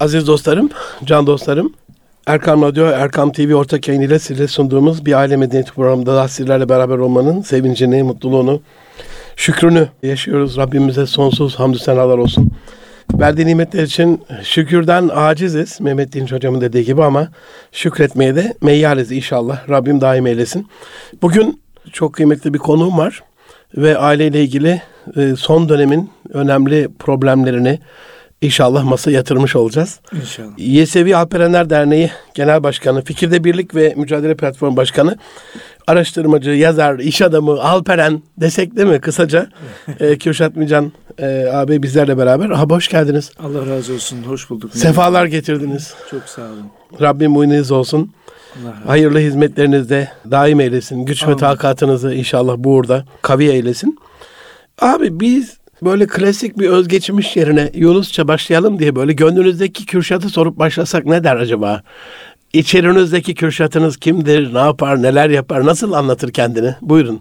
Aziz dostlarım, can dostlarım, Erkam Radyo, Erkam TV ortak yayın ile size sunduğumuz bir aile medeniyeti programında da sizlerle beraber olmanın sevincini, mutluluğunu, şükrünü yaşıyoruz. Rabbimize sonsuz hamdü senalar olsun. Verdiği nimetler için şükürden aciziz. Mehmet Dinç hocamın dediği gibi ama şükretmeye de meyyaliz inşallah. Rabbim daim eylesin. Bugün çok kıymetli bir konuğum var ve aileyle ilgili e, son dönemin önemli problemlerini, İnşallah masa yatırmış olacağız. İnşallah. Yesevi Alperenler Derneği Genel Başkanı, Fikirde Birlik ve Mücadele Platformu Başkanı, araştırmacı, yazar, iş adamı, Alperen desek değil mi kısaca? e, Kürşat Mican e, abi bizlerle beraber. Abi hoş geldiniz. Allah razı olsun. Hoş bulduk. Sefalar getirdiniz. Çok sağ olun. Rabbim uyunuz olsun. Allah Hayırlı hizmetlerinizde daim eylesin. Güç Amin. ve takatınızı inşallah bu uğurda kavi eylesin. Abi biz böyle klasik bir özgeçmiş yerine Yunusça başlayalım diye böyle gönlünüzdeki Kürşat'ı sorup başlasak ne der acaba? İçerinizdeki Kürşat'ınız kimdir, ne yapar, neler yapar, nasıl anlatır kendini? Buyurun.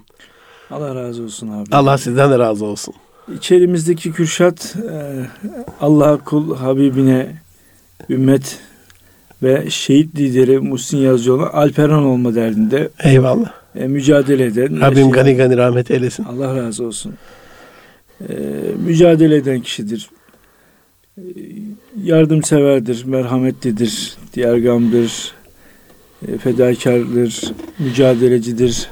Allah razı olsun abi. Allah sizden de razı olsun. İçerimizdeki Kürşat e, Allah'a kul Habibine ümmet ve şehit lideri Muhsin Yazıcıoğlu Alperan olma derdinde Eyvallah. e, mücadele eden Rabbim yaşayan- gani gani rahmet eylesin. Allah razı olsun. E, mücadele eden kişidir. E, yardımseverdir, merhametlidir, diğergamdır, e, fedakardır, mücadelecidir.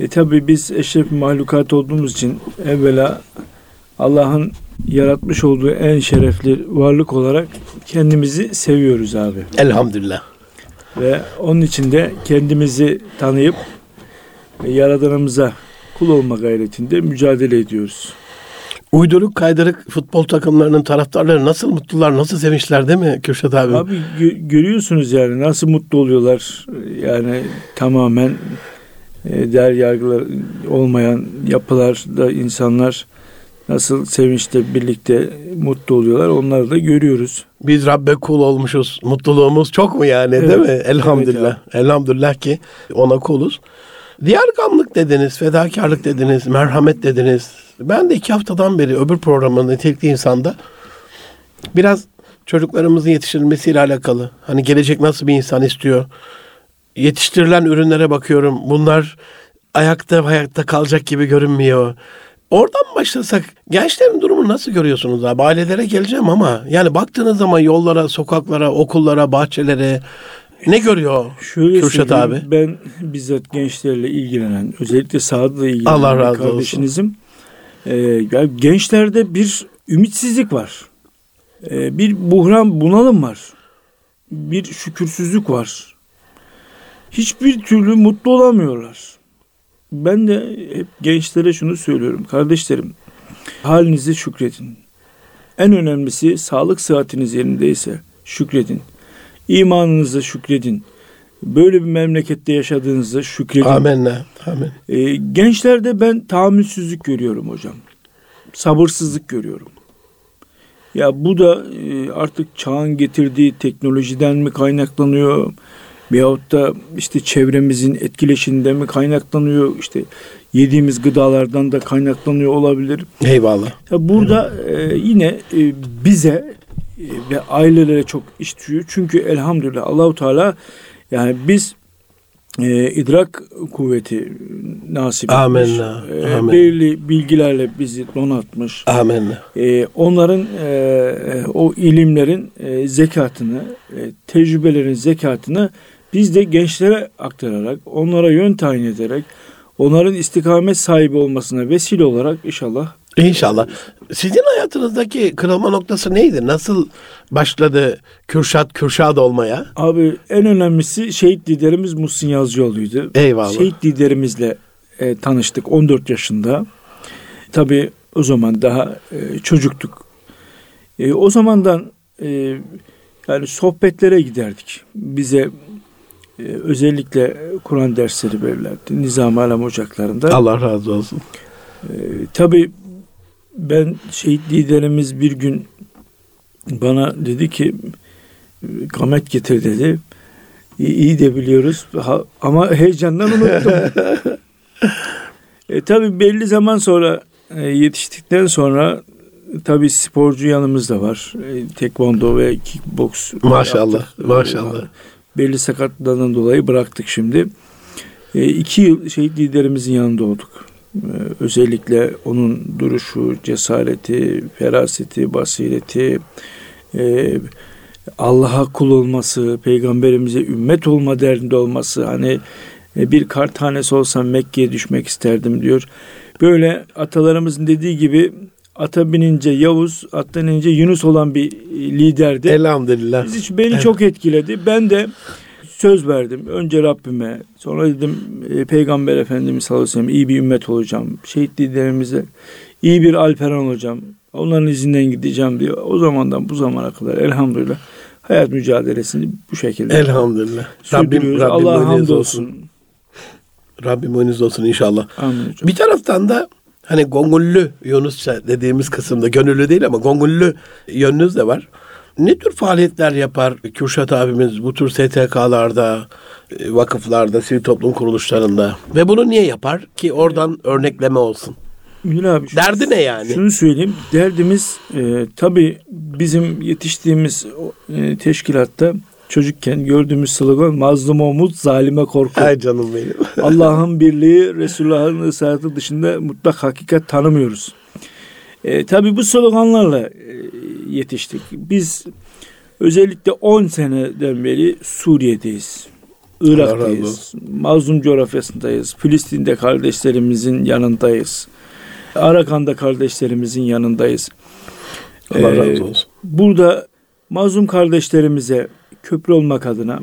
E tabi biz eşref mahlukat olduğumuz için evvela Allah'ın yaratmış olduğu en şerefli varlık olarak kendimizi seviyoruz abi. Elhamdülillah. Ve onun için de kendimizi tanıyıp e, Yaradanımıza kul olma gayretinde mücadele ediyoruz. Uyduruk kaydırık futbol takımlarının taraftarları nasıl mutlular, nasıl sevinçler değil mi Kürşat abi? Abi gö- görüyorsunuz yani nasıl mutlu oluyorlar. Yani tamamen e, değer yargılar olmayan yapılarda insanlar nasıl sevinçle birlikte mutlu oluyorlar. Onları da görüyoruz. Biz Rabbe kul olmuşuz. Mutluluğumuz çok mu yani Evet. değil mi? Elhamdülillah. Evet Elhamdülillah ki ona kuluz. Diğer gamlık dediniz, fedakarlık dediniz, merhamet dediniz. Ben de iki haftadan beri öbür programın nitelikli insanda biraz çocuklarımızın yetiştirilmesiyle alakalı. Hani gelecek nasıl bir insan istiyor? Yetiştirilen ürünlere bakıyorum. Bunlar ayakta ayakta kalacak gibi görünmüyor. Oradan başlasak gençlerin durumunu nasıl görüyorsunuz abi? Ailelere geleceğim ama yani baktığınız zaman yollara, sokaklara, okullara, bahçelere ne görüyor Şöyle Kürşat abi? Ben bizzat gençlerle ilgilenen, özellikle sahada ilgilenen Allah razı olsun. kardeşinizim. Ee, gençlerde bir ümitsizlik var. Ee, bir buhran, bunalım var. Bir şükürsüzlük var. Hiçbir türlü mutlu olamıyorlar. Ben de hep gençlere şunu söylüyorum. Kardeşlerim, halinize şükredin. En önemlisi sağlık sıhhatiniz yerindeyse şükredin. İmanınıza şükredin. Böyle bir memlekette yaşadığınızda şükredin. Amenna. Amin. Ee, gençlerde ben tahammülsüzlük görüyorum hocam. Sabırsızlık görüyorum. Ya bu da e, artık çağın getirdiği teknolojiden mi kaynaklanıyor? Veyahut da işte çevremizin etkileşinden mi kaynaklanıyor? İşte yediğimiz gıdalardan da kaynaklanıyor olabilir. Eyvallah. Ya burada e, yine e, bize ve ailelere çok iş düşüyor. Çünkü elhamdülillah Allahu Teala yani biz e, idrak kuvveti nasip etmiş. E, amen. belirli bilgilerle bizi donatmış. Amenna. E, onların e, o ilimlerin e, zekatını, e, tecrübelerin zekatını biz de gençlere aktararak, onlara yön tayin ederek, onların istikamet sahibi olmasına vesile olarak inşallah İnşallah. Sizin hayatınızdaki kırılma noktası neydi? Nasıl başladı Kürşat Kürşat olmaya? Abi en önemlisi şehit liderimiz Muhsin Yazıcıoğlu'ydu. Eyvallah. Şehit liderimizle e, tanıştık 14 yaşında. Tabii o zaman daha e, çocuktuk. E, o zamandan e, yani sohbetlere giderdik. Bize e, özellikle Kur'an dersleri verirlerdi. Nizam-ı Alem ocaklarında. Allah razı olsun. E, tabii ben şehit liderimiz bir gün bana dedi ki gamet getir dedi. İyi, iyi de biliyoruz Ha- ama heyecandan unuttum. e, tabii belli zaman sonra e, yetiştikten sonra tabii sporcu yanımız da var. E, tekvando ve kickbox. Maşallah, yaptık. maşallah. Belli sakatlardan dolayı bıraktık şimdi. E, iki yıl şehit liderimizin yanında olduk. E, özellikle onun duruşu, cesareti, feraseti, basireti, e, Allah'a kul olması, peygamberimize ümmet olma derdinde olması, hani e, bir kar tanesi olsam Mekke'ye düşmek isterdim diyor. Böyle atalarımızın dediği gibi ata binince Yavuz, attan inince Yunus olan bir liderdi. Elhamdülillah. Hiç, beni Evet. çok etkiledi. Ben de söz verdim. Önce Rabbime, sonra dedim e, Peygamber Efendimiz sallallahu aleyhi ve sellem iyi bir ümmet olacağım. Şehit liderimize iyi bir alperan olacağım. Onların izinden gideceğim diyor. O zamandan bu zamana kadar elhamdülillah hayat mücadelesini bu şekilde Elhamdülillah. Rabbim. Rabbim önünüz hamdolsun. olsun. Rabbim önünüz olsun inşallah. Amin hocam. Bir taraftan da hani gongüllü Yunusça dediğimiz kısımda gönüllü değil ama gongüllü yönünüz de var. Ne tür faaliyetler yapar Kürşat abimiz bu tür STK'larda, e, vakıflarda, sivil toplum kuruluşlarında ve bunu niye yapar ki oradan örnekleme olsun? Münir abi Derdi ne yani? Şunu söyleyeyim. Derdimiz e, tabii bizim yetiştiğimiz e, teşkilatta çocukken gördüğümüz slogan mazlum umut zalime korku. Ay canım benim. Allah'ın birliği, Resulullah'ın ısrarı dışında mutlak hakikat tanımıyoruz. E, tabii bu sloganlarla e, yetiştik. Biz özellikle 10 seneden beri Suriye'deyiz. Irak'tayız. Mazlum coğrafyasındayız. Filistin'de kardeşlerimizin yanındayız. Arakan'da kardeşlerimizin yanındayız. Allah Ee, razı olsun. Burada mazlum kardeşlerimize köprü olmak adına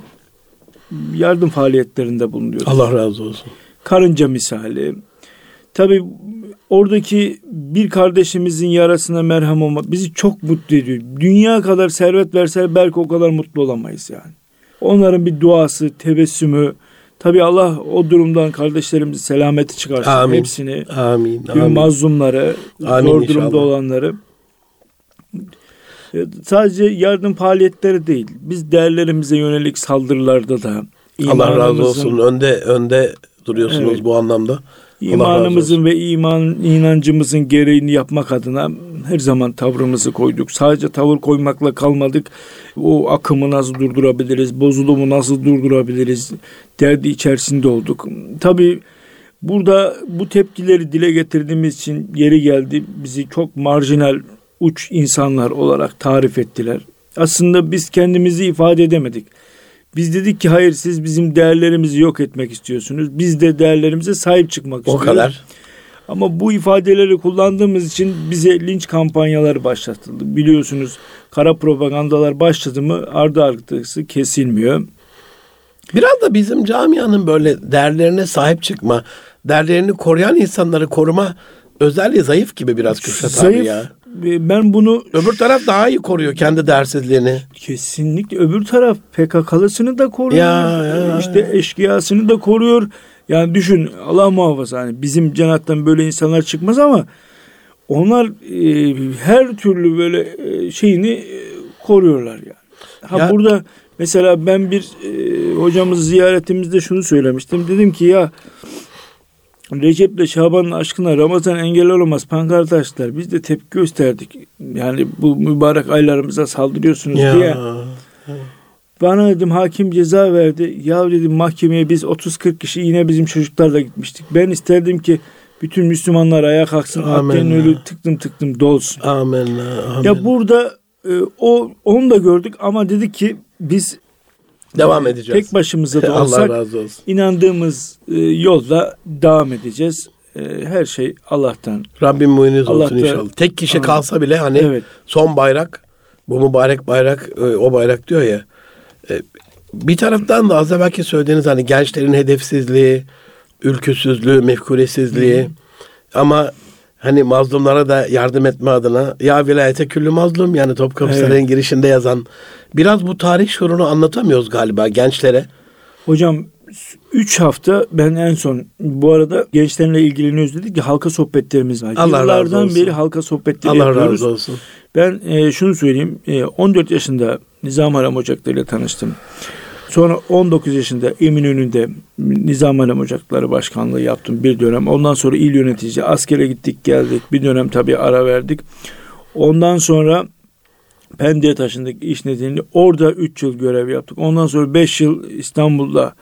yardım faaliyetlerinde bulunuyoruz. Allah razı olsun. Karınca misali. Tabi oradaki bir kardeşimizin yarasına merhem olmak bizi çok mutlu ediyor. Dünya kadar servet verseler belki o kadar mutlu olamayız yani. Onların bir duası, tebessümü. Tabi Allah o durumdan kardeşlerimizi selameti çıkarsın. Amin. Hepsini. Amin. Tüm amin. mazlumları, Amin zor inşallah. durumda olanları. E, Sadece yardım faaliyetleri değil. Biz değerlerimize yönelik saldırılarda da Allah razı olsun. Önde önde duruyorsunuz Evet. bu anlamda. İmanımızın ve iman inancımızın gereğini yapmak adına her zaman tavrımızı koyduk. Sadece tavır koymakla kalmadık. O akımı nasıl durdurabiliriz? Bozulumu nasıl durdurabiliriz? Derdi içerisinde olduk. Tabii burada bu tepkileri dile getirdiğimiz için yeri geldi bizi çok marjinal uç insanlar olarak tarif ettiler. Aslında biz kendimizi ifade edemedik. Biz dedik ki hayır siz bizim değerlerimizi yok etmek istiyorsunuz. Biz de değerlerimize sahip çıkmak O istiyoruz. kadar. Ama bu ifadeleri kullandığımız için bize linç kampanyaları başlatıldı. Biliyorsunuz kara propagandalar başladı mı ardı arkası kesilmiyor. Biraz da bizim camianın böyle değerlerine sahip çıkma, değerlerini koruyan insanları koruma özelliği zayıf gibi biraz Kürşat abi Zayıf. ya. Ve Ben bunu Öbür taraf daha iyi koruyor kendi değersizliğini. kesinlikle öbür taraf PKK'lısını da koruyor. Ya, ya. işte eşkıyasını da koruyor. Yani düşün Allah muhafaza hani bizim cennetten böyle insanlar çıkmaz ama onlar e, her türlü böyle e, şeyini e, koruyorlar yani. Ha Ya- burada mesela ben bir e, hocamız ziyaretimizde şunu söylemiştim. Dedim ki ya Recep'le Şaban'ın aşkına Ramazan engel olamaz pankart açtılar. Biz de tepki gösterdik. Yani bu mübarek aylarımıza saldırıyorsunuz diye. Ya. Bana dedim hakim ceza verdi. Ya dedim mahkemeye biz 30-40 kişi yine bizim çocuklarla gitmiştik. Ben isterdim ki bütün Müslümanlar ayağa kalksın. Akden ölü tıktım tıktım dolsun. Amin. Ya burada e, o onu da gördük ama dedik ki biz devam edeceğiz. tek başımıza da Allah olsak razı olsun. inandığımız e, yolda devam edeceğiz. E, her şey Allah'tan. Rabbim muhiniz Allah olsun da- inşallah. Tek kişi Amin. kalsa bile hani Evet. son bayrak bu mübarek bayrak e, o bayrak diyor ya. E, Bir taraftan da az evvelki söylediğiniz hani gençlerin hedefsizliği, ülküsüzlüğü, mefkuresizliği ama hani mazlumlara da yardım etme adına ya vilayete küllü mazlum yani Topkapı Evet. Sarayı'nın girişinde yazan biraz bu tarih şuurunu anlatamıyoruz galiba gençlere. Hocam 3 hafta ben en son bu arada gençlerle ilgileniyoruz dedik ki halka sohbetlerimiz var. Allah razı Yıllardan olsun. beri halka sohbetleri Allah yapıyoruz. razı olsun. Ben e, şunu söyleyeyim. E, 14 yaşında Nizam Harem Ocakları ile tanıştım. Sonra 19 yaşında Eminönü'nde Nizam Harem Ocakları Başkanlığı yaptım bir dönem. Ondan sonra il yönetici askere gittik geldik. Bir dönem tabii ara verdik. Ondan sonra Pendik'e taşındık iş nedeniyle. Orada 3 yıl görev yaptık. Ondan sonra 5 yıl İstanbul'da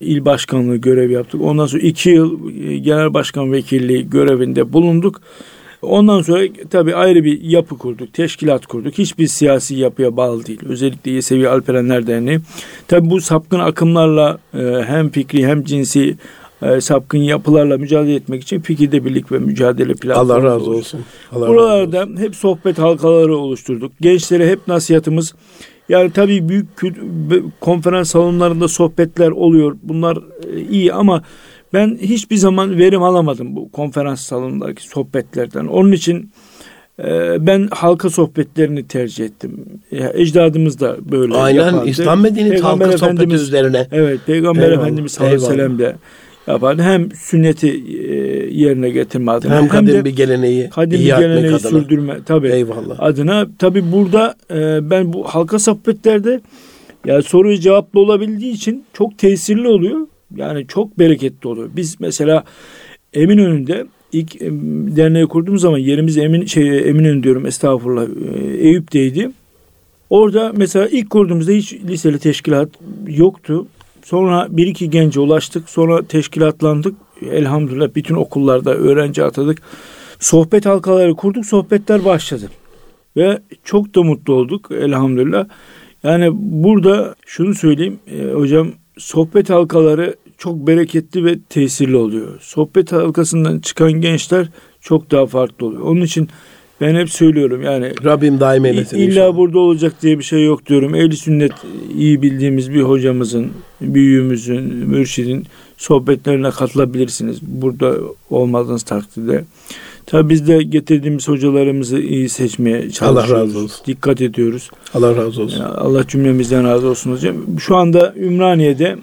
il başkanlığı görev yaptık. Ondan sonra 2 yıl e, genel başkan vekilliği görevinde bulunduk. Ondan sonra tabii ayrı bir yapı kurduk, teşkilat kurduk. Hiçbir siyasi yapıya bağlı değil. Özellikle Yesevi Alperenler Derneği. Tabii bu sapkın akımlarla e, hem fikri hem cinsi e, sapkın yapılarla mücadele etmek için fikirde birlik ve mücadele platformu Allah razı olsun. Allah Buralarda razı olsun. hep sohbet halkaları oluşturduk. Gençlere hep nasihatımız yani tabii büyük konferans salonlarında sohbetler oluyor. Bunlar e, iyi ama ben hiçbir zaman verim alamadım bu konferans salonundaki sohbetlerden. Onun için e, ben halka sohbetlerini tercih ettim. Ecdadımız da böyle Aynen yapardı. İslam medeniyeti halka sohbeti üzerine. Evet Peygamber Eyvallah. Efendimiz sallallahu aleyhi ve sellem de yapardı. Hem sünneti e, yerine getirme adına hem, hem de bir geleneği kadim bir geleneği adına. sürdürme tabii Eyvallah. adına tabii burada e, ben bu halka sohbetlerde yani soruyu cevaplı olabildiği için çok tesirli oluyor. Yani çok bereketli oluyor. Biz mesela Eminönü'nde ilk derneği kurduğumuz zaman yerimiz Emin şey Eminönü diyorum estağfurullah Eyüp'teydi. Orada mesela ilk kurduğumuzda hiç liseli teşkilat yoktu. Sonra bir iki gence ulaştık. Sonra teşkilatlandık. Elhamdülillah bütün okullarda öğrenci atadık. Sohbet halkaları kurduk. Sohbetler başladı. Ve çok da mutlu olduk elhamdülillah. Yani burada şunu söyleyeyim e, hocam sohbet halkaları çok bereketli ve tesirli oluyor. Sohbet halkasından çıkan gençler çok daha farklı oluyor. Onun için ben hep söylüyorum yani Rabbim daim eylesin. İlla inşallah. burada olacak diye bir şey yok diyorum. Ehli sünnet iyi bildiğimiz bir hocamızın, büyüğümüzün, mürşidin sohbetlerine katılabilirsiniz. Burada olmadığınız takdirde. Tabi biz de getirdiğimiz hocalarımızı iyi seçmeye çalışıyoruz. Allah razı olsun. Dikkat ediyoruz. Allah razı olsun. Yani Allah cümlemizden razı olsun hocam. Şu anda Ümraniye'de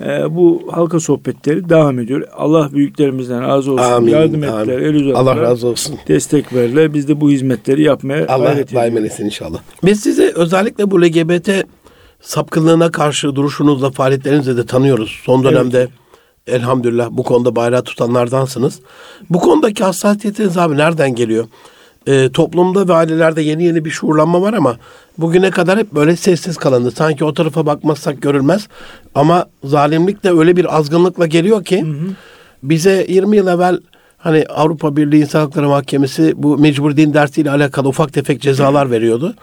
e, bu halka sohbetleri devam ediyor. Allah büyüklerimizden razı olsun. Amin, Yardım ettiler, el uzattılar. Allah razı olsun. Destek verdiler. Biz de bu hizmetleri yapmaya Allah daim inşallah. Biz sizi özellikle bu LGBT sapkınlığına karşı duruşunuzla, faaliyetlerinizle de tanıyoruz. Son dönemde evet. Elhamdülillah bu konuda bayrağı tutanlardansınız. Bu konudaki hassasiyetiniz abi nereden geliyor? Ee, toplumda ve ailelerde yeni yeni bir şuurlanma var ama bugüne kadar hep böyle sessiz kalındı. Sanki o tarafa bakmazsak görülmez. Ama zalimlik de öyle bir azgınlıkla geliyor ki hı hı. bize 20 yıl evvel hani Avrupa Birliği İnsan Hakları Mahkemesi bu mecbur din dersiyle alakalı ufak tefek cezalar veriyordu.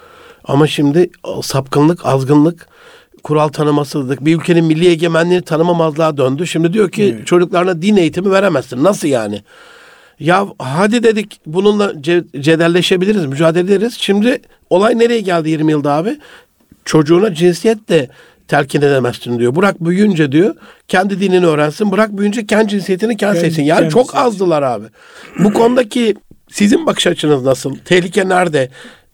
Ama şimdi sapkınlık, azgınlık, kural tanımasızlık, bir ülkenin milli egemenliğini tanımamazlığa döndü. Şimdi diyor ki evet. çocuklarına din eğitimi veremezsin. Nasıl yani? Ya hadi dedik bununla cedelleşebiliriz, mücadele ederiz. Şimdi olay nereye geldi 20 yılda abi? Çocuğuna cinsiyet de telkin edemezsin diyor. Bırak büyüyünce diyor kendi dinini öğrensin. Bırak büyüyünce kendi cinsiyetini kendi seçsin. Yani çok azdılar abi. Bu konudaki sizin bakış açınız nasıl? Tehlike nerede?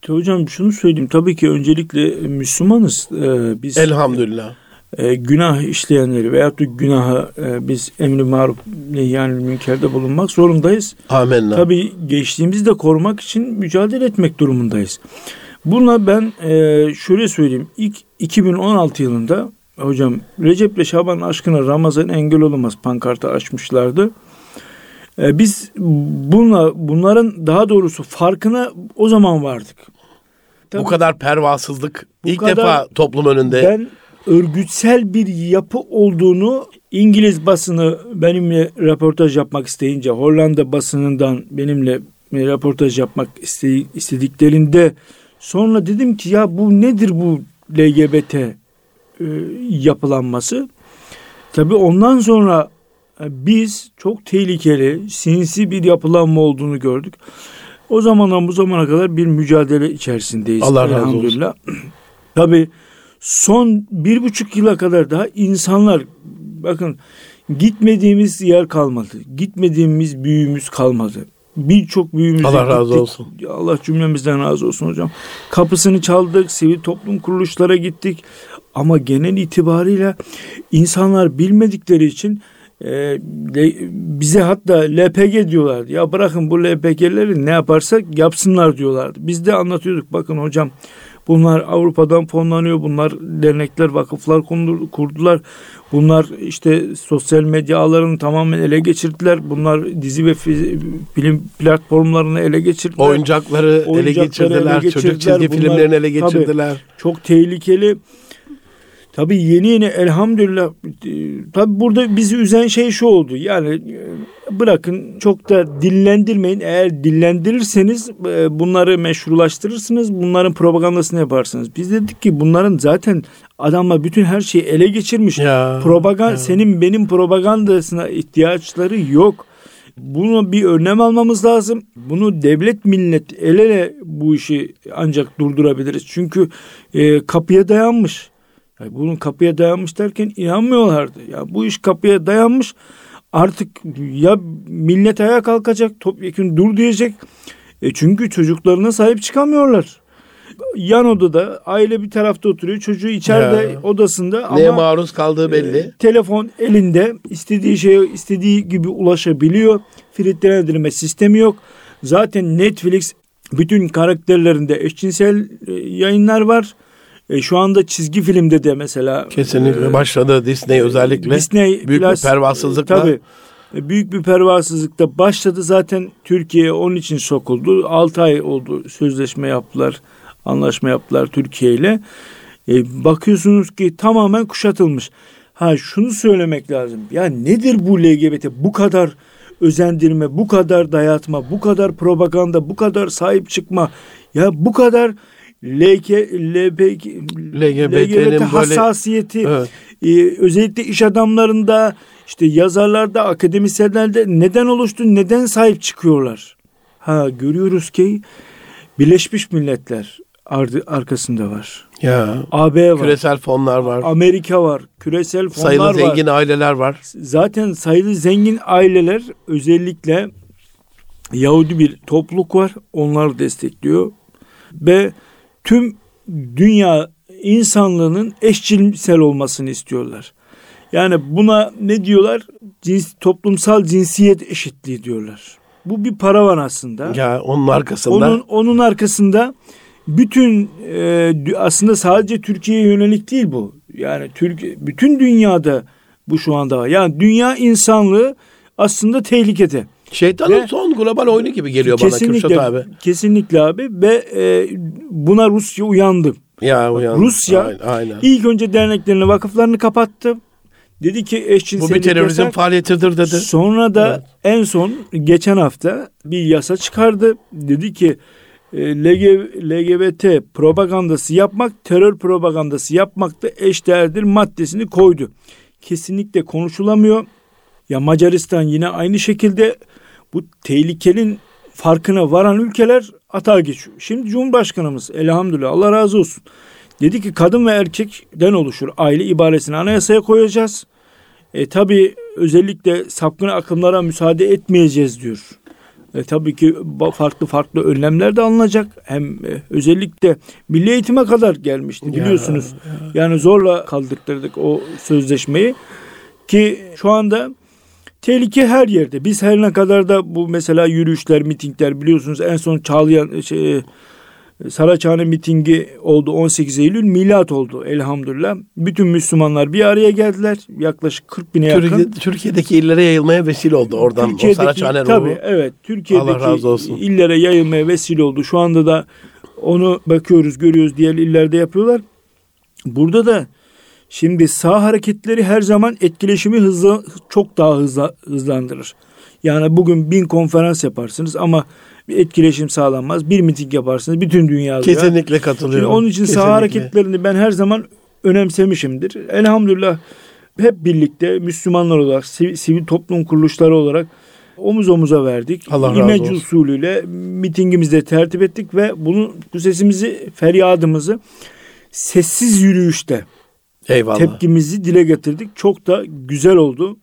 Hocam şunu söyleyeyim. Tabii ki öncelikle Müslümanız. Ee, biz Elhamdülillah e, günah işleyenleri veyahut da günaha e, biz emri maruf yani münkerde bulunmak zorundayız. Amenna. Tabii geçtiğimizi de korumak için mücadele etmek durumundayız. Buna ben e, şöyle söyleyeyim. İlk 2016 yılında hocam Recep ile Şaban aşkına Ramazan engel olamaz pankartı açmışlardı. E, biz bunla, bunların daha doğrusu farkına o zaman vardık. Tabii, bu kadar pervasızlık bu ilk kadar, defa toplum önünde. Ben örgütsel bir yapı olduğunu İngiliz basını benimle röportaj yapmak isteyince Hollanda basınından benimle röportaj yapmak istediklerinde sonra dedim ki ya bu nedir bu LGBT e, yapılanması? Tabi ondan sonra biz çok tehlikeli, sinsi bir yapılanma olduğunu gördük. O zamandan bu zamana kadar bir mücadele içerisindeyiz. Allah razı olsun. Tabi son bir buçuk yıla kadar daha insanlar bakın gitmediğimiz yer kalmadı. Gitmediğimiz büyüğümüz kalmadı. Birçok büyüğümüz Allah gittik. razı olsun. Allah cümlemizden razı olsun hocam. Kapısını çaldık, sivil toplum kuruluşlara gittik. Ama genel itibariyle insanlar bilmedikleri için e, bize hatta LPG diyorlardı. Ya bırakın bu LPG'leri ne yaparsak yapsınlar diyorlardı. Biz de anlatıyorduk bakın hocam Bunlar Avrupa'dan fonlanıyor. Bunlar dernekler, vakıflar kurdular. Bunlar işte sosyal medya ağlarını tamamen ele geçirdiler. Bunlar dizi ve film platformlarını ele geçirdiler. Oyuncakları, Oyuncakları ele geçirdiler. Ele geçirdiler. Çocuk çizgi Bunlar, filmlerini ele geçirdiler. Tabii, çok tehlikeli. Tabii yeni yeni elhamdülillah tabii burada bizi üzen şey şu oldu. Yani e, bırakın çok da dillendirmeyin. Eğer dillendirirseniz e, bunları meşrulaştırırsınız. Bunların propagandasını yaparsınız. Biz dedik ki bunların zaten adamla bütün her şeyi ele geçirmiş. Ya, Propaganda ya. senin benim propagandasına ihtiyaçları yok. Bunu bir önlem almamız lazım. Bunu devlet millet el ele bu işi ancak durdurabiliriz. Çünkü e, kapıya dayanmış. Yani bunun kapıya dayanmış derken inanmıyorlardı. Ya bu iş kapıya dayanmış. Artık ya millet ayağa kalkacak, topyekun dur diyecek. E çünkü çocuklarına sahip çıkamıyorlar. Yan odada aile bir tarafta oturuyor. Çocuğu içeride ya. odasında Neye ama maruz kaldığı belli. E, telefon elinde. istediği şeye istediği gibi ulaşabiliyor. Filtrelendirme sistemi yok. Zaten Netflix bütün karakterlerinde eşcinsel e, yayınlar var. E, şu anda çizgi filmde de mesela kesinlikle e, başladı Disney özellikle. Disney büyük plus, bir pervasızlıkla. E, tabii. E, büyük bir pervasızlıkta başladı zaten Türkiye onun için sokuldu. 6 ay oldu sözleşme yaptılar, anlaşma yaptılar Türkiye ile. E, bakıyorsunuz ki tamamen kuşatılmış. Ha şunu söylemek lazım. Ya nedir bu LGBT? Bu kadar özendirme, bu kadar dayatma, bu kadar propaganda, bu kadar sahip çıkma. Ya bu kadar LK, LP, LGBT hassasiyeti evet. e, özellikle iş adamlarında işte yazarlarda akademisyenlerde neden oluştu neden sahip çıkıyorlar? Ha görüyoruz ki Birleşmiş Milletler arkasında var. Ya. AB var. Küresel fonlar var. Amerika var. Küresel fonlar sayılı var. Sayılı zengin aileler var. Zaten sayılı zengin aileler özellikle Yahudi bir topluluk var. Onları destekliyor. Ve tüm dünya insanlığının eşcinsel olmasını istiyorlar. Yani buna ne diyorlar? Cins, toplumsal cinsiyet eşitliği diyorlar. Bu bir paravan aslında. Ya onun arkasında. Onun, onun arkasında bütün e, aslında sadece Türkiye'ye yönelik değil bu. Yani Türkiye bütün dünyada bu şu anda var. Yani dünya insanlığı aslında tehlikede. Şeytanın ve, son global oyunu gibi geliyor bana Kürşat abi. Kesinlikle abi ve e, buna Rusya uyandı. Ya uyandı. Rusya aynen, aynen. ilk önce derneklerini, vakıflarını kapattı. Dedi ki eşcinsellik Bu bir terörizm yasak. faaliyetidir dedi. Sonra da evet. en son geçen hafta bir yasa çıkardı. Dedi ki e, LGBT propagandası yapmak terör propagandası yapmakta eşdeğerdir maddesini koydu. Kesinlikle konuşulamıyor. Ya Macaristan yine aynı şekilde bu tehlikenin farkına varan ülkeler atağa geçiyor. Şimdi Cumhurbaşkanımız elhamdülillah Allah razı olsun. Dedi ki kadın ve erkekten oluşur aile ibaresini anayasaya koyacağız. E, tabii özellikle sapkın akımlara müsaade etmeyeceğiz diyor. E, tabii ki farklı farklı önlemler de alınacak. Hem e, özellikle milli eğitime kadar gelmişti biliyorsunuz. Ya, ya. Yani zorla kaldırdık o sözleşmeyi. Ki şu anda Tehlike her yerde. Biz her ne kadar da bu mesela yürüyüşler, mitingler biliyorsunuz en son Çağlayan şey, Saraçhane mitingi oldu 18 Eylül milat oldu elhamdülillah. Bütün Müslümanlar bir araya geldiler. Yaklaşık 40 bine yakın. Türkiye, Türkiye'deki illere yayılmaya vesile oldu oradan Türkiye'deki, o Saraçhane Tabii ruhu. evet Türkiye'deki illere yayılmaya vesile oldu. Şu anda da onu bakıyoruz görüyoruz diğer illerde yapıyorlar. Burada da Şimdi sağ hareketleri her zaman etkileşimi hızlı, çok daha hızlı, hızlandırır. Yani bugün bin konferans yaparsınız ama bir etkileşim sağlanmaz. Bir miting yaparsınız bütün dünya. Kesinlikle katılıyorum. Şimdi onun için Kesinlikle. sağ hareketlerini ben her zaman önemsemişimdir. Elhamdülillah hep birlikte Müslümanlar olarak, sivil, toplum kuruluşları olarak omuz omuza verdik. Allah razı olsun. usulüyle mitingimizde tertip ettik ve bunu bu sesimizi, feryadımızı sessiz yürüyüşte Eyvallah. tepkimizi dile getirdik. Çok da güzel oldu.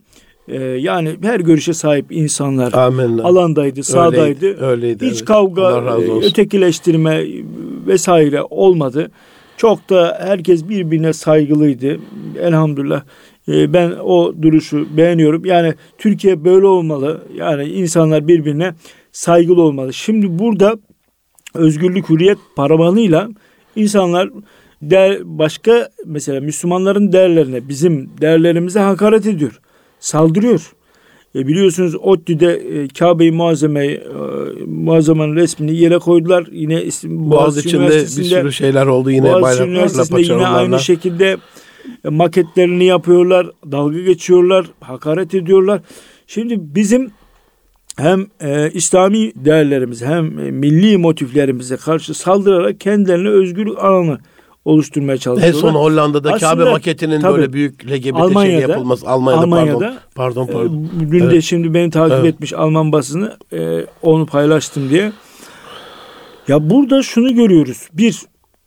Ee, yani her görüşe sahip insanlar Amenna. alandaydı, sağdaydı. Öyleydi, öyleydi Hiç evet. kavga, ötekileştirme vesaire olmadı. Çok da herkes birbirine saygılıydı. Elhamdülillah. Ee, ben o duruşu beğeniyorum. Yani Türkiye böyle olmalı. Yani insanlar birbirine saygılı olmalı. Şimdi burada özgürlük hürriyet paravanıyla insanlar değer, başka mesela Müslümanların değerlerine, bizim değerlerimize hakaret ediyor. Saldırıyor. E biliyorsunuz ODTÜ'de e, Kabe-i Muazzame'yi e, Muazzama'nın resmini yere koydular. Yine Boğaz, Boğaz içinde bir sürü şeyler oldu yine Boğaz bayraklarla, Üniversitesi'nde yine aynı şekilde e, maketlerini yapıyorlar, dalga geçiyorlar, hakaret ediyorlar. Şimdi bizim hem e, İslami değerlerimiz hem e, milli motiflerimize karşı saldırarak kendilerine özgürlük alanı oluşturmaya çalışıyorlar. En son Hollanda'da Aslında, Kabe maketinin tabii, böyle büyük LGBT Almanya'da, yapılması Almanya'da, Almanya'da pardon pardon. pardon. E, dün evet. de şimdi beni takip evet. etmiş Alman basını e, onu paylaştım diye. Ya burada şunu görüyoruz. Bir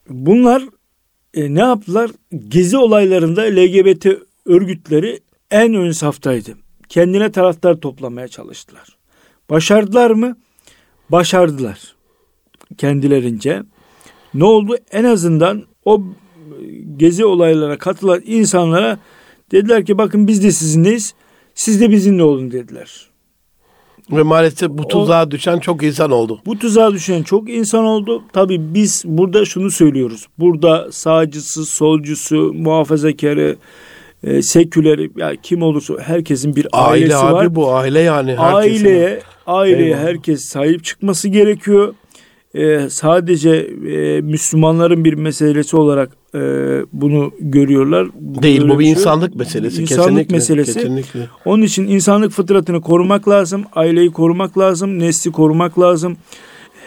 bunlar e, ne yaptılar? Gezi olaylarında LGBT örgütleri en ön saftaydı. Kendine taraftar toplamaya çalıştılar. Başardılar mı? Başardılar. Kendilerince. Ne oldu? En azından o gezi olaylara katılan insanlara dediler ki bakın biz de sizinleyiz. Siz de bizimle olun dediler. Ve maalesef bu tuzağa o, düşen çok insan oldu. Bu tuzağa düşen çok insan oldu. Tabii biz burada şunu söylüyoruz. Burada sağcısı, solcusu, muhafazakarı, e, seküleri ya kim olursa herkesin bir ailesi aile var. abi bu aile yani. Aileye, aileye Eyvallah. herkes sahip çıkması gerekiyor. Ee, sadece e, Müslümanların bir meselesi olarak e, bunu görüyorlar. Değil Böyle bu bir şey. insanlık meselesi. İnsanlık kesinlikle, meselesi. Kesinlikle. Onun için insanlık fıtratını korumak lazım. Aileyi korumak lazım. Nesli korumak lazım.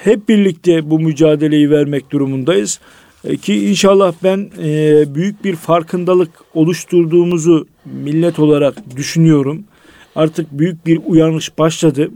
Hep birlikte bu mücadeleyi vermek durumundayız. E, ki inşallah ben e, büyük bir farkındalık oluşturduğumuzu millet olarak düşünüyorum. Artık büyük bir uyanış başladı.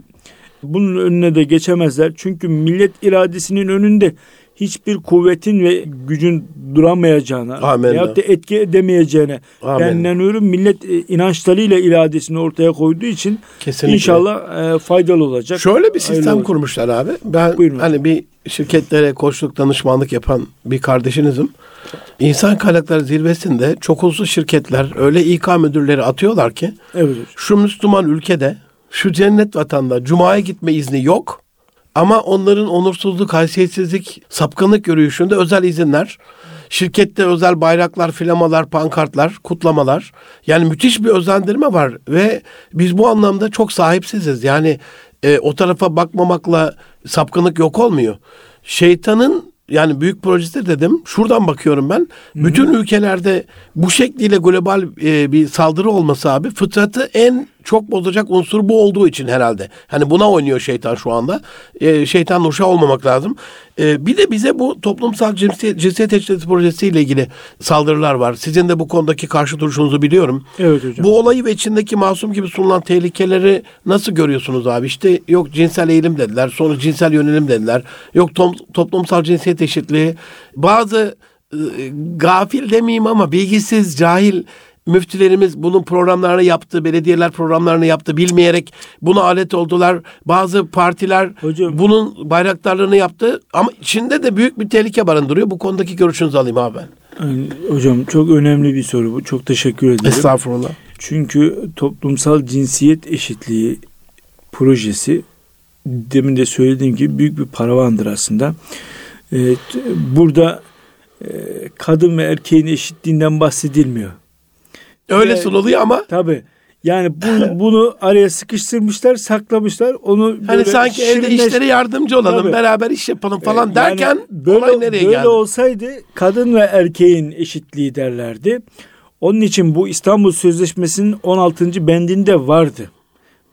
Bunun önüne de geçemezler. Çünkü millet iradesinin önünde hiçbir kuvvetin ve gücün duramayacağına Amen. veyahut da etki edemeyeceğine Amen. ben inanıyorum. Millet e, inançlarıyla iradesini ortaya koyduğu için Kesinlikle. inşallah e, faydalı olacak. Şöyle bir sistem kurmuşlar abi. Ben Buyurun. hani bir şirketlere koçluk danışmanlık yapan bir kardeşinizim. İnsan kaynakları zirvesinde çok uzun şirketler öyle İK müdürleri atıyorlar ki evet. şu Müslüman ülkede şu cennet vatanda cumaya gitme izni yok. Ama onların onursuzluk, haysiyetsizlik, sapkınlık yürüyüşünde özel izinler, şirkette özel bayraklar, flamalar, pankartlar, kutlamalar. Yani müthiş bir özendirme var ve biz bu anlamda çok sahipsiziz. Yani e, o tarafa bakmamakla sapkınlık yok olmuyor. Şeytanın yani büyük projesi dedim. Şuradan bakıyorum ben. Hı-hı. Bütün ülkelerde bu şekliyle global e, bir saldırı olması abi fıtratı en çok bozacak unsur bu olduğu için herhalde. Hani buna oynuyor şeytan şu anda. E, şeytan uşağı olmamak lazım. E, bir de bize bu toplumsal cinsiyet, cinsiyet eşitliği projesiyle ilgili saldırılar var. Sizin de bu konudaki karşı duruşunuzu biliyorum. Evet hocam. Bu olayı ve içindeki masum gibi sunulan tehlikeleri nasıl görüyorsunuz abi? İşte yok cinsel eğilim dediler. Sonra cinsel yönelim dediler. Yok tom, toplumsal cinsiyet eşitliği. Bazı e, gafil demeyeyim ama bilgisiz, cahil müftülerimiz bunun programlarını yaptı, belediyeler programlarını yaptı. Bilmeyerek buna alet oldular. Bazı partiler Hocam, bunun bayraktarlığını yaptı. Ama içinde de büyük bir tehlike barındırıyor. Bu konudaki görüşünüzü alayım abi ben. Hocam çok önemli bir soru bu. Çok teşekkür ederim. Estağfurullah. Çünkü toplumsal cinsiyet eşitliği projesi demin de söylediğim gibi büyük bir paravandır aslında. Ee, burada e, kadın ve erkeğin eşitliğinden bahsedilmiyor. Öyle ee, sunuluyor ama. Tabii. Yani bu, bunu araya sıkıştırmışlar, saklamışlar. Onu hani sanki evde işlere yardımcı olalım, Tabii. beraber iş yapalım falan yani derken böyle, olay nereye böyle geldi? olsaydı kadın ve erkeğin eşitliği derlerdi. Onun için bu İstanbul Sözleşmesi'nin 16. bendinde vardı.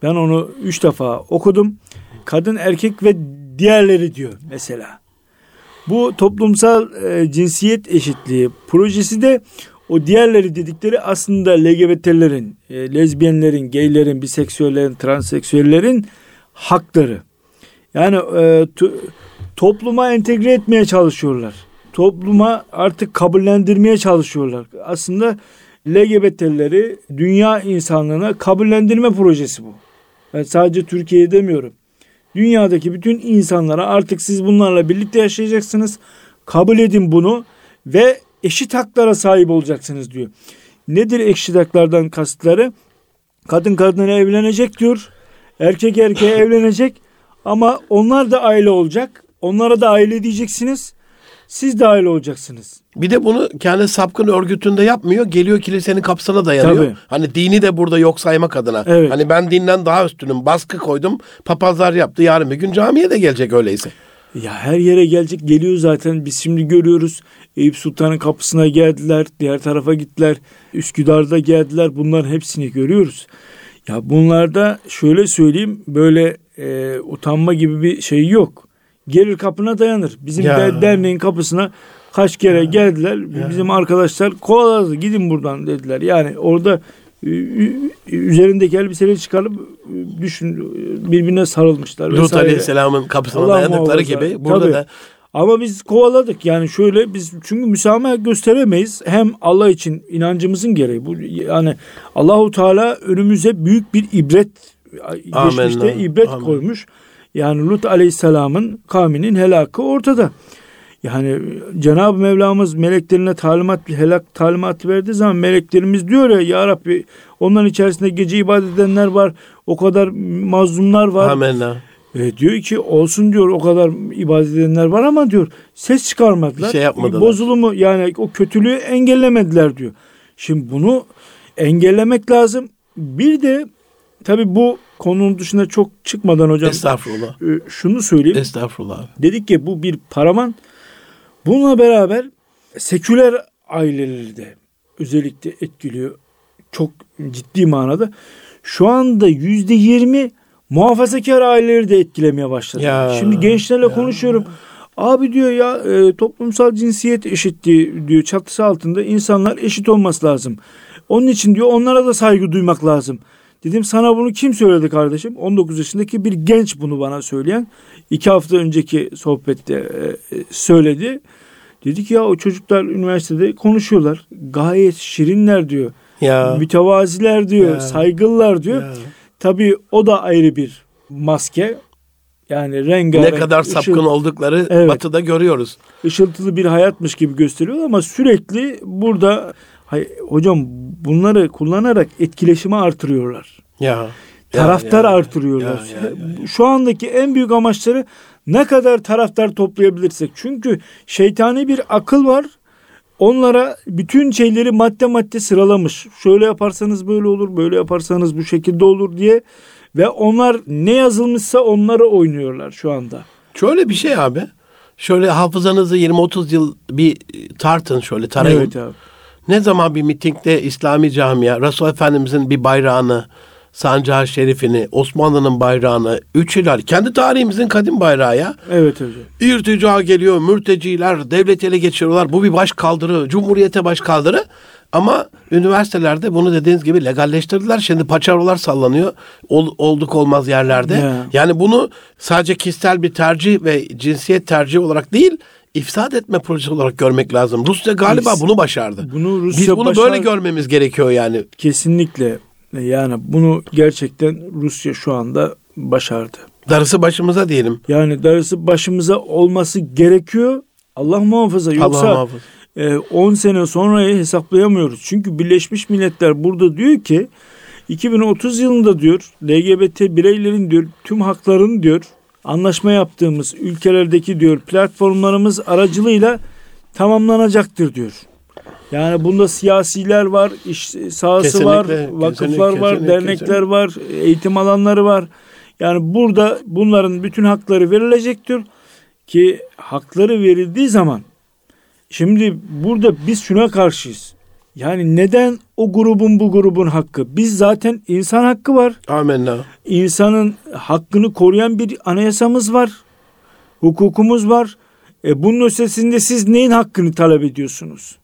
Ben onu üç defa okudum. Kadın, erkek ve diğerleri diyor mesela. Bu toplumsal e, cinsiyet eşitliği projesi de o diğerleri dedikleri aslında LGBT'lerin, e, lezbiyenlerin, gaylerin, biseksüellerin, transseksüellerin hakları. Yani e, to, topluma entegre etmeye çalışıyorlar. Topluma artık kabullendirmeye çalışıyorlar. Aslında LGBT'leri dünya insanlığına kabullendirme projesi bu. Ben sadece Türkiye'ye demiyorum. Dünyadaki bütün insanlara artık siz bunlarla birlikte yaşayacaksınız. Kabul edin bunu ve eşit haklara sahip olacaksınız diyor. Nedir eşit haklardan kastları? Kadın kadına evlenecek diyor. Erkek erkeğe evlenecek ama onlar da aile olacak. Onlara da aile diyeceksiniz. siz dahil olacaksınız. Bir de bunu kendi sapkın örgütünde yapmıyor. Geliyor kilisenin kapısına dayanıyor. Tabii. Hani dini de burada yok saymak adına. Evet. Hani ben dinden daha üstünüm. Baskı koydum. Papazlar yaptı. Yarın bir gün camiye de gelecek öyleyse. Ya her yere gelecek geliyor zaten. Biz şimdi görüyoruz. Eyüp Sultan'ın kapısına geldiler. Diğer tarafa gittiler. Üsküdar'da geldiler. Bunların hepsini görüyoruz. Ya bunlarda şöyle söyleyeyim böyle e, utanma gibi bir şey yok. Gelir kapına dayanır. Bizim Ya. de, derneğin kapısına kaç kere geldiler. Bizim arkadaşlar kovaladı gidin buradan dediler. Yani orada üzerindeki elbiseleri çıkarıp düşün birbirine sarılmışlar. Lut vesaire. Aleyhisselam'ın kapısına Allah dayandıkları gibi burada Tabii. da Ama biz kovaladık yani şöyle biz çünkü müsamaha gösteremeyiz. Hem Allah için inancımızın gereği bu yani Allahu Teala önümüze büyük bir ibret geçmişte ibret Amin. koymuş. Yani Lut Aleyhisselam'ın kavminin helakı ortada. Yani Cenab-ı Mevlamız meleklerine talimat helak talimatı verdiği zaman meleklerimiz diyor ya ya Rabbi onların içerisinde gece ibadet edenler var. O kadar mazlumlar var. amenna. E, diyor ki olsun diyor o kadar ibadet edenler var ama diyor ses çıkarmadılar. Bir şey yapmadılar. Bozulumu yani o kötülüğü engellemediler diyor. Şimdi bunu engellemek lazım. Bir de tabi bu konunun dışına çok çıkmadan hocam Estağfurullah. e, şunu söyleyeyim. Estağfurullah. Dedik ki bu bir paraman. Bununla beraber seküler aileleri de özellikle etkiliyor. Çok ciddi manada. Şu anda yüzde yirmi muhafazakar aileleri de etkilemeye başladı. Ya, Şimdi gençlerle ya. konuşuyorum. Abi diyor ya e, toplumsal cinsiyet eşitliği diyor çatısı altında insanlar eşit olması lazım. Onun için diyor onlara da saygı duymak lazım. Dedim sana bunu kim söyledi kardeşim? 19 yaşındaki bir genç bunu bana söyleyen. iki hafta önceki sohbette e, e, söyledi. Dedi ki ya o çocuklar üniversitede konuşuyorlar. Gayet şirinler diyor. Ya. Mütevaziler diyor. Ya. Saygılılar diyor. Ya. Tabii o da ayrı bir maske. Yani rengarenk. Ne kadar sapkın ışıl- oldukları Evet. batıda görüyoruz. ışıltılı bir hayatmış gibi gösteriyor ama sürekli burada hay, hocam bunları kullanarak etkileşimi artırıyorlar. Ya. Taraftar Ya, ya, artırıyorlar. ya, ya, ya. Şu andaki en büyük amaçları ne kadar taraftar toplayabilirsek. Çünkü şeytani bir akıl var. Onlara bütün şeyleri madde madde sıralamış. Şöyle yaparsanız böyle olur, böyle yaparsanız bu şekilde olur diye ve onlar ne yazılmışsa onları oynuyorlar şu anda. Şöyle bir şey abi. Şöyle hafızanızı 20-30 yıl bir tartın şöyle tarayın. Evet abi. Ne zaman bir mitingde İslami camia Resul Efendimizin bir bayrağını, sancağı şerifini, Osmanlı'nın bayrağını, üç hilal, kendi tarihimizin kadim bayrağı ya. Evet hocam. İrtica geliyor, mürteciler, devleti ele geçiriyorlar. Bu bir baş kaldırı, cumhuriyete baş kaldırı. Ama üniversitelerde bunu dediğiniz gibi legalleştirdiler. Şimdi paçarolar sallanıyor. Ol- olduk olmaz yerlerde. Ya. Yani bunu sadece kişisel bir tercih ve cinsiyet tercihi olarak değil, ifsad etme projesi olarak görmek lazım. Rusya galiba bunu başardı. Bunu Rusya Biz bunu başar- böyle görmemiz gerekiyor yani. Kesinlikle yani bunu gerçekten Rusya şu anda başardı. Darısı başımıza diyelim. Yani darısı başımıza olması gerekiyor. Allah muhafaza Allah yoksa muhafaza. e, 10 sene sonrayı hesaplayamıyoruz. Çünkü Birleşmiş Milletler burada diyor ki 2030 yılında diyor LGBT bireylerin diyor tüm haklarını diyor anlaşma yaptığımız ülkelerdeki diyor platformlarımız aracılığıyla tamamlanacaktır diyor. Yani bunda siyasiler var, iş sahası Kesinlikle, var, kesinlikle, vakıflar var, kesinlikle, dernekler kesinlikle. var, eğitim alanları var. Yani burada bunların bütün hakları verilecektir ki hakları verildiği zaman şimdi burada biz şuna karşıyız. Yani neden o grubun bu grubun hakkı? Biz zaten insan hakkı var. Amenna. İnsanın hakkını koruyan bir anayasamız var. Hukukumuz var. E bunun ötesinde siz neyin hakkını talep ediyorsunuz?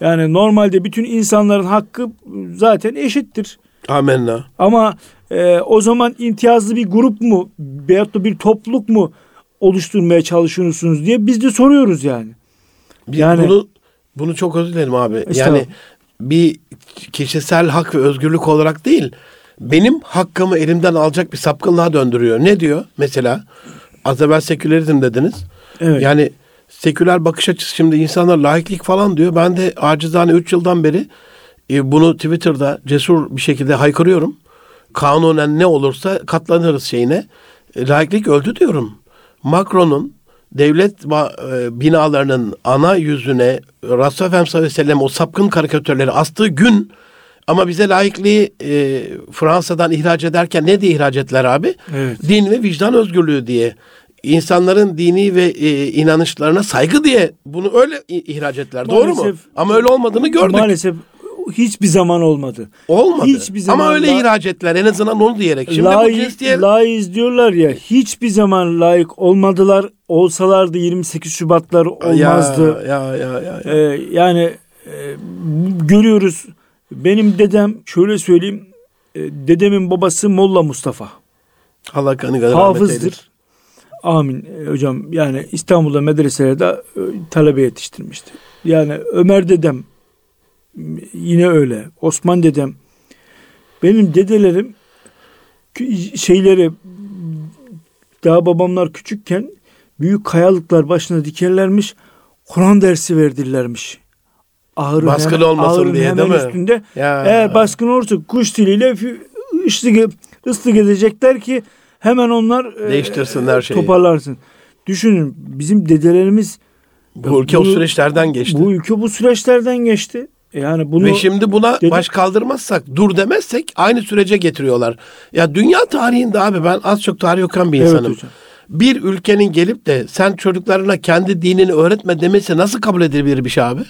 Yani normalde bütün insanların hakkı zaten eşittir. Amenna. Ama e, o zaman imtiyazlı bir grup mu veyahut da bir topluluk mu oluşturmaya çalışıyorsunuz diye biz de soruyoruz yani. Biz Yani- bunu bunu çok özür dilerim abi. Yani Estağfurullah. bir kişisel hak ve özgürlük olarak değil, benim hakkımı elimden alacak bir sapkınlığa döndürüyor. Ne diyor mesela? Az evvel sekülerizm dediniz. Evet. Yani seküler bakış açısı şimdi insanlar laiklik falan diyor. Ben de acizane 3 yıldan beri e, bunu Twitter'da cesur bir şekilde haykırıyorum. Kanunen ne olursa katlanırız şeyine. E, laiklik öldü diyorum. Macron'un devlet e, binalarının ana yüzüne Resulullah Efendimiz sallallahu aleyhi ve sellem o sapkın karikatürleri astığı gün ama bize laikliği e, Fransa'dan ihraç ederken ne diye ihraç ettiler abi? Evet. Din ve vicdan özgürlüğü diye. İnsanların dini ve e, inanışlarına saygı diye bunu öyle ihraç ettiler. Doğru mu? Maalesef- Ama öyle olmadığını gördük. Maalesef hiçbir zaman olmadı. Olmadı. Hiçbir zaman Ama öyle la- ihraç ettiler. En azından onu diyerek. Şimdi bu cins diye... laiz diyorlar ya hiçbir zaman layık olmadılar. Olsalardı 28 Şubatlar olmazdı. Ya ya ya. ya. Ee, yani e, görüyoruz. Benim dedem şöyle söyleyeyim. e, dedemin babası Molla Mustafa. Allah kanı kadar. Hafızdır. Amin e, hocam. Yani İstanbul'da medreselerde e, talebe yetiştirmişti. Yani Ömer dedem yine öyle. Osman dedem. Benim dedelerim şeyleri daha babamlar küçükken büyük kayalıklar başına dikerlermiş. Kur'an dersi verdirlermiş. Ahırın Baskın hemen- olmasın ahırın diye, hemen değil mi? üstünde. Ya. Eğer baskın olursa kuş diliyle ıslık, ıslık edecekler ki hemen onlar e, Değiştirsinler şeyi. Toparlarsın. Düşünün bizim dedelerimiz bu ülke o bu- süreçlerden geçti. bu ülke bu süreçlerden geçti. Yani bunu Ve şimdi buna Dedi- baş kaldırmazsak, dur demezsek aynı sürece getiriyorlar. Ya dünya tarihinde abi ben az çok tarih okuyan bir Evet insanım. hocam. Bir ülkenin gelip de sen çocuklarına kendi dinini öğretme demesi nasıl kabul edilebilir bir şey abi?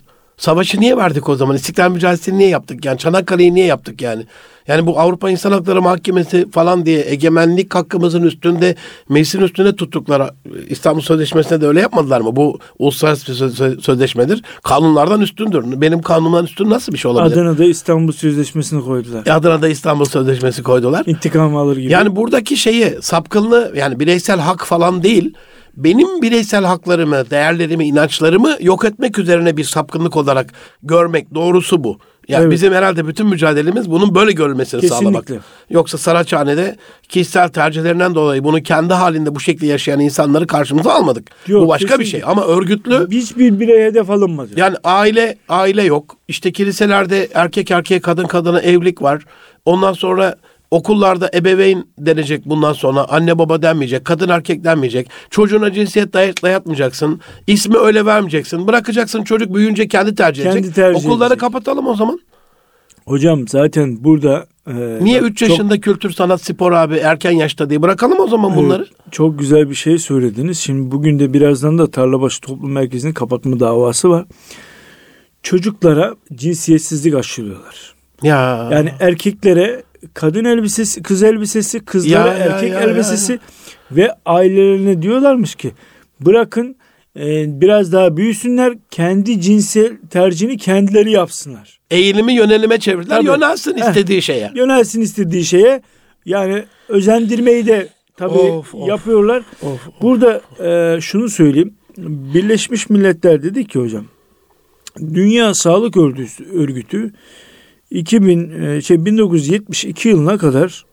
Savaşı niye verdik o zaman? İstiklal mücadelesini niye yaptık? Yani Çanakkale'yi niye yaptık yani? Yani bu Avrupa İnsan Hakları Mahkemesi falan diye egemenlik hakkımızın üstünde, meclisin üstünde tuttukları İstanbul Sözleşmesi'nde de öyle yapmadılar mı? Bu uluslararası bir söz- sözleşmedir. Kanunlardan üstündür. Benim kanunumdan üstün nasıl bir şey olabilir? Adana'da İstanbul Sözleşmesi'ni koydular. Adana'da İstanbul Sözleşmesi koydular. İntikam alır gibi. Yani buradaki şeyi sapkınlığı yani bireysel hak falan değil. Benim bireysel haklarımı, değerlerimi, inançlarımı yok etmek üzerine bir sapkınlık olarak görmek doğrusu bu. Yani Evet. bizim herhalde bütün mücadelemiz bunun böyle görülmesini sağlamak. Kesinlikle. Yoksa Saraçhane'de kişisel tercihlerinden dolayı bunu kendi halinde bu şekilde yaşayan insanları karşımıza almadık. Yok, bu başka bir kesinlikle. şey ama örgütlü hiçbir birey hedef alınmadı. yani aile aile yok. İşte kiliselerde erkek erkeğe kadın kadına evlilik var. Ondan sonra okullarda ebeveyn denecek bundan sonra. Anne baba denmeyecek. Kadın erkek denmeyecek. Çocuğuna cinsiyet dayat, dayatmayacaksın. İsmi öyle vermeyeceksin. Bırakacaksın çocuk büyüyünce kendi tercih Kendi edecek. tercih Okulları edecek. kapatalım o zaman. Hocam zaten burada e, Niye 3 çok- yaşında kültür sanat spor abi erken yaşta diye bırakalım o zaman bunları. Evet, çok güzel bir şey söylediniz. Şimdi bugün de birazdan da Tarlabaşı Toplum Merkezi'nin kapatma davası var. Çocuklara cinsiyetsizlik aşılıyorlar. Ya. Yani erkeklere kadın elbisesi, kız elbisesi, kızlara Ya, ya, erkek ya, elbisesi ve ailelerine diyorlarmış ki bırakın e, biraz daha büyüsünler kendi cinsel tercihini kendileri yapsınlar. eğilimi yönelime çevirdiler. Tabii. Yönelsin istediği şeye. Yönelsin istediği şeye yani özendirmeyi de tabii Of, of. yapıyorlar. Of. Burada e, şunu söyleyeyim. Birleşmiş Milletler dedi ki hocam. Dünya Sağlık Örgütü, Örgütü 2000 e, şey 1972 yılına kadar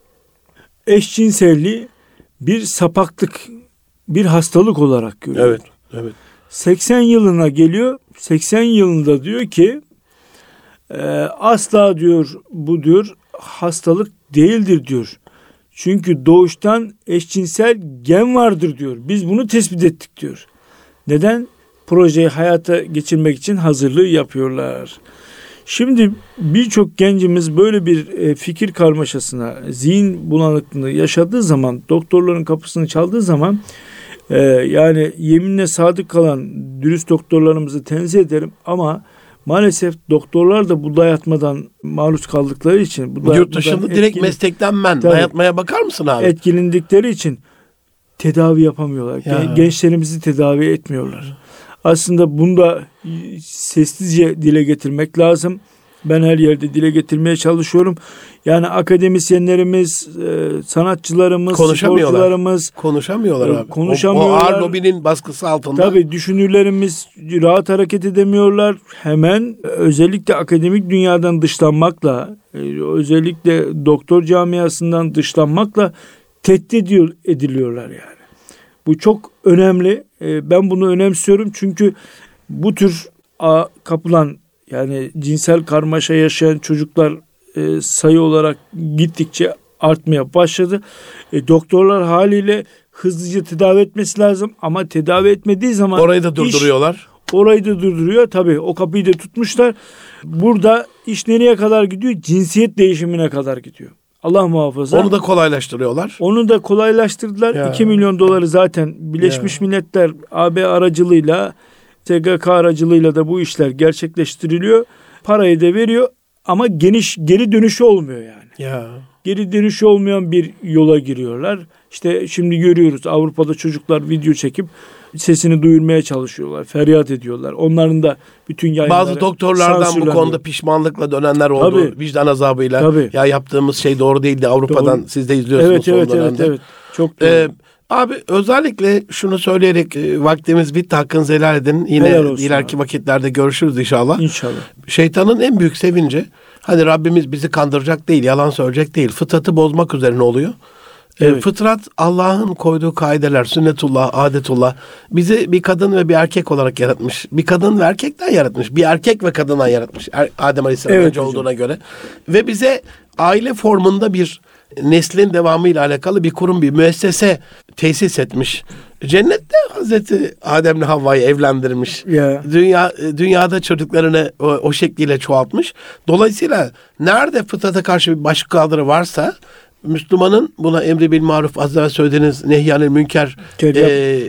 eşcinselliği bir sapaklık, bir hastalık olarak görüyor. Evet. Evet. 80 yılına geliyor. 80 yılında diyor ki e, asla diyor bu diyor hastalık değildir diyor. Çünkü doğuştan eşcinsel gen vardır diyor. Biz bunu tespit ettik diyor. Neden? Projeyi hayata geçirmek için hazırlığı yapıyorlar. Şimdi birçok gencimiz böyle bir e, fikir karmaşasına, zihin bulanıklığını yaşadığı zaman, doktorların kapısını çaldığı zaman e, yani yeminle sadık kalan dürüst doktorlarımızı tenzih ederim ama maalesef doktorlar da bu dayatmadan maruz kaldıkları için bu Yurt dayatmadan dışında direkt meslekten men. Tabii. Dayatmaya bakar mısın abi? etkilendikleri için tedavi yapamıyorlar. Ya. Gen- Gençlerimizi tedavi etmiyorlar. Aslında bunu da sessizce dile getirmek lazım. Ben her yerde dile getirmeye çalışıyorum. Yani akademisyenlerimiz, e, sanatçılarımız, Konuşamıyorlar. sporcularımız, Konuşamıyorlar Ee, abi. konuşamıyorlar. O, o ağır lobinin baskısı altında. tabii düşünürlerimiz rahat hareket edemiyorlar. Hemen e, özellikle akademik dünyadan dışlanmakla, e, özellikle doktor camiasından dışlanmakla tehdit ediliyorlar yani. Bu çok önemli. E, Ben bunu önemsiyorum çünkü bu tür a, kapılan yani cinsel karmaşa yaşayan çocuklar e, sayı olarak gittikçe artmaya başladı. E, doktorlar haliyle hızlıca tedavi etmesi lazım ama tedavi etmediği zaman Orayı da iş- durduruyorlar. orayı da durduruyor. Tabii o kapıyı da tutmuşlar. Burada iş nereye kadar gidiyor? Cinsiyet değişimine kadar gidiyor. Allah muhafaza. Onu da kolaylaştırıyorlar. Onu da kolaylaştırdılar. Ya. 2 milyon doları zaten Birleşmiş Milletler AB aracılığıyla TGK aracılığıyla da bu işler gerçekleştiriliyor. Parayı da veriyor ama geniş geri dönüşü olmuyor yani. Ya. Geri dönüşü olmayan bir yola giriyorlar. İşte şimdi görüyoruz Avrupa'da çocuklar video çekip sesini duyurmaya çalışıyorlar. Feryat ediyorlar. Onların da bütün yayınları Bazı doktorlardan bu konuda pişmanlıkla dönenler oldu. Tabii. Vicdan azabıyla. Tabii. Ya yaptığımız şey doğru değildi Avrupa'dan. Doğru. Siz de izliyorsunuz Evet son evet evet dönemde. evet. Çok doğru. Ee, abi özellikle şunu söyleyerek e, vaktimiz bitti hakkınızı helal edin. Yine Helal ileriki abi. vakitlerde görüşürüz inşallah. İnşallah. Şeytanın en büyük sevinci hani Rabbimiz bizi kandıracak değil, yalan söyleyecek değil. Fıtratı bozmak üzerine oluyor. Ee, Evet. Fıtrat Allah'ın koyduğu kaideler, sünnetullah, adetullah. Bizi bir kadın ve bir erkek olarak yaratmış. Bir kadın ve erkekten yaratmış. Bir erkek ve kadından yaratmış. Er- Adem Aleyhisselam Evet önce hocam. olduğuna göre. Ve bize aile formunda bir neslin devamıyla alakalı bir kurum, bir müessese tesis etmiş. Cennette Hazreti Adem'le Havva'yı evlendirmiş. Ya. Dünya dünyada çocuklarını o, o şekliyle çoğaltmış. Dolayısıyla nerede fıtrata karşı bir baş kaldırı varsa Müslümanın buna emri bil maruf az evvel söylediğiniz nehyanil münker e,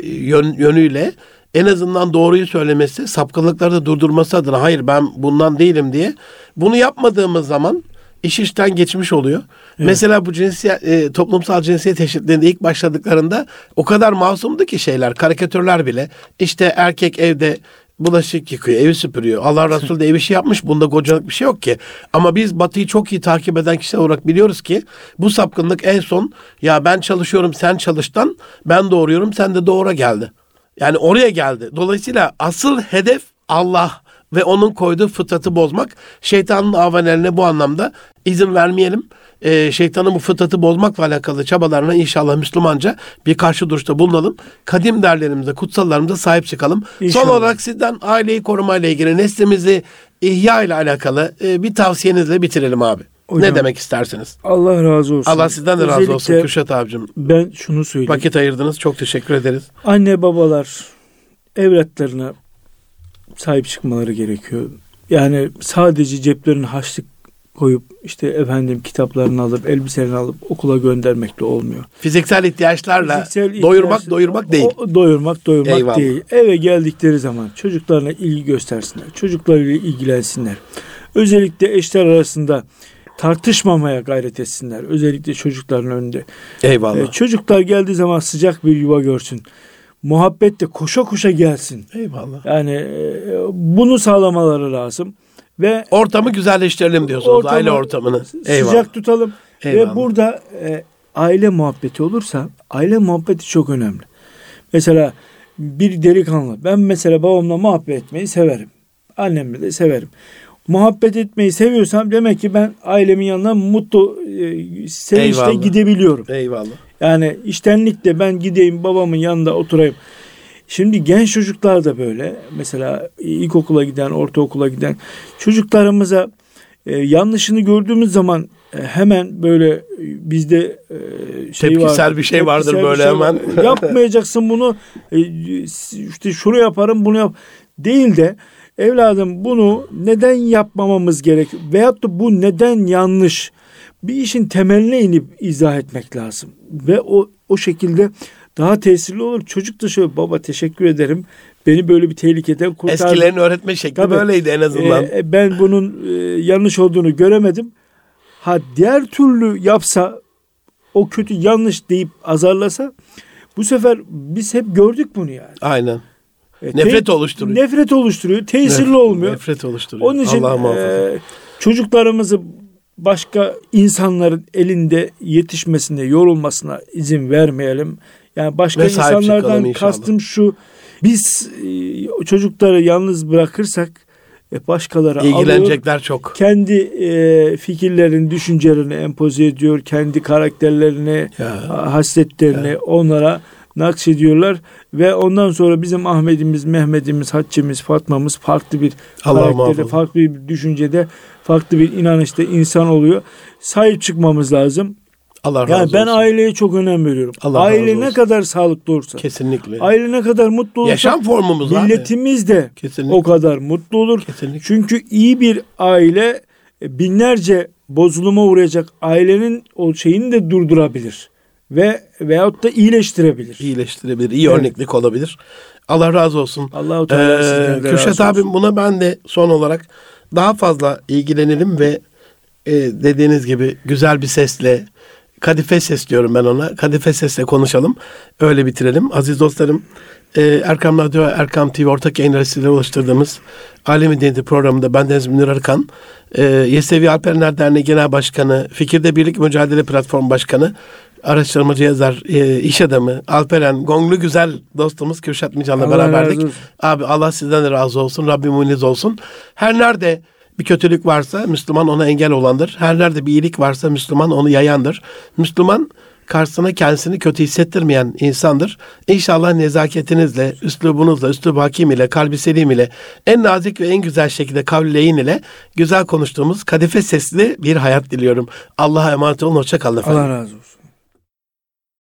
yön, yönüyle en azından doğruyu söylemesi, sapkınlıkları da durdurması adına hayır ben bundan değilim diye bunu yapmadığımız zaman iş işten geçmiş oluyor. Mesela bu cinsiyet, e, toplumsal cinsiyet eşitliğinde ilk başladıklarında o kadar masumdu ki şeyler, karikatürler bile. İşte erkek evde bulaşık yıkıyor, evi süpürüyor. Allah Resulü de ev işi yapmış. Bunda kocalık bir şey yok ki. Ama biz Batı'yı çok iyi takip eden kişiler olarak biliyoruz ki bu sapkınlık en son ya ben çalışıyorum sen çalıştan ben doğuruyorum sen de doğura geldi. Yani oraya geldi. Dolayısıyla asıl hedef Allah ve onun koyduğu fıtratı bozmak. Şeytanın avanelerine bu anlamda izin vermeyelim. Ee, şeytanın bu fıtratı bozmakla alakalı çabalarına inşallah Müslümanca bir karşı duruşta bulunalım. Kadim değerlerimize, kutsallarımıza sahip çıkalım. İnşallah. Son olarak sizden aileyi korumayla ilgili neslimizi ihya ile alakalı e, bir tavsiyenizle bitirelim abi. Hocam, ne demek istersiniz? Allah razı olsun. Allah sizden de razı olsun Özellikle Kürşat abicim. Ben şunu söyleyeyim. Vakit ayırdınız. Çok teşekkür ederiz. Anne babalar evlatlarına sahip çıkmaları gerekiyor. Yani sadece ceplerine haçlık koyup işte efendim kitaplarını alıp elbiselerini alıp okula göndermekle olmuyor. Fiziksel ihtiyaçlarla Fiziksel doyurmak doyurmak değil. O- doyurmak doyurmak Eyvallah. değil. Eve geldikleri zaman çocuklarına ilgi göstersinler. Çocuklarıyla ilgilensinler. Özellikle eşler arasında tartışmamaya gayret etsinler. Özellikle çocukların önünde. Eyvallah. Ee, çocuklar geldiği zaman sıcak bir yuva görsün. Muhabbet de koşa koşa gelsin. Eyvallah. Yani e, bunu sağlamaları lazım. Ve Ortamı güzelleştirelim diyorsunuz. Ortamı aile ortamını. Eyvallah. sıcak tutalım. Eyvallah. Ve burada e, aile muhabbeti olursa aile muhabbeti çok önemli. Mesela bir delikanlı ben mesela babamla muhabbet etmeyi severim. Annemle de severim. Muhabbet etmeyi seviyorsam demek ki ben ailemin yanına mutlu e, sevinçle Eyvallah. gidebiliyorum. Eyvallah. Yani iştenlikle ben gideyim babamın yanında oturayım. Şimdi genç çocuklar da böyle. Mesela ilkokula giden, ortaokula giden çocuklarımıza e, yanlışını gördüğümüz zaman e, hemen böyle e, bizde e, şey Tepkisel vardır, bir şey vardır böyle şey hemen. Yapmayacaksın bunu. E, işte şunu yaparım, bunu yap. Değil de evladım bunu neden yapmamamız gerek veyahut da bu neden yanlış bir işin temeline inip izah etmek lazım ve o o şekilde daha tesirli olur. Çocuk da şöyle baba teşekkür ederim. Beni böyle bir tehlikeden kurtardın. Eskilerin öğretme şekli Tabii. böyleydi en azından. Ee, ben bunun e, yanlış olduğunu göremedim. Ha diğer türlü yapsa o kötü yanlış deyip azarlasa bu sefer biz hep gördük bunu yani. Aynen. E, Nefret te- oluşturuyor. Nefret oluşturuyor. Tesirli Nef- olmuyor. Nefret oluşturuyor. Onun için e, çocuklarımızı başka insanların elinde yetişmesine, yorulmasına izin vermeyelim. Yani başka Ve insanlardan kastım şu. Biz e, çocukları yalnız bırakırsak e, başkaları alıyor. İlgilenecekler çok. Kendi e, fikirlerini, düşüncelerini empoze ediyor. Kendi karakterlerini, Ya. hasletlerini onlara naksediyorlar ve ondan sonra bizim Ahmet'imiz, Mehmet'imiz, Hatçemiz, Fatma'mız farklı bir Allah karakterde, farklı bir düşüncede, farklı bir inanışta insan oluyor. Sahip çıkmamız lazım. Allah razı Yani olsun. ben aileye çok önem veriyorum. Allah Aile ne kadar sağlıklı olursa, Kesinlikle. aile ne kadar mutlu olursa Yaşam formumuz abi. milletimiz de Kesinlikle. o kadar mutlu olur. Kesinlikle. Çünkü iyi bir aile e, binlerce bozuluma uğrayacak ailenin o şeyini de durdurabilir ve veyahut da iyileştirebilir. iyileştirebilir, iyi Evet. örneklik olabilir. Allah razı olsun. Allahu Teala Ee, olsun. abim buna ben de son olarak daha fazla ilgilenelim ve e, dediğiniz gibi güzel bir sesle kadife ses diyorum ben ona. Kadife sesle konuşalım. Öyle bitirelim. Aziz dostlarım e, Erkam Radyo, Erkam TV ortak yayın aracılığıyla oluşturduğumuz Alemi Diyeti programında ben Deniz Münir Arıkan, e, Yesevi Alperenler Derneği Genel Başkanı, Fikirde Birlik Mücadele Platform Başkanı, araştırmacı yazar, e, iş adamı, Alperen, Gonglu güzel dostumuz Kürşat Mican'la beraberdik. Abi Allah sizden de razı olsun. Rabbim muniz olsun. Her nerede bir kötülük varsa Müslüman ona engel olandır. Her nerede bir iyilik varsa Müslüman onu yayandır. Müslüman karşısına kendisini kötü hissettirmeyen insandır. İnşallah nezaketinizle, üslubunuzla, üslub hakim ile, kalbi selim ile, en nazik ve en güzel şekilde kavlileyin ile güzel konuştuğumuz kadife sesli bir hayat diliyorum. Allah'a emanet olun. Hoşça kalın efendim. Allah razı olsun.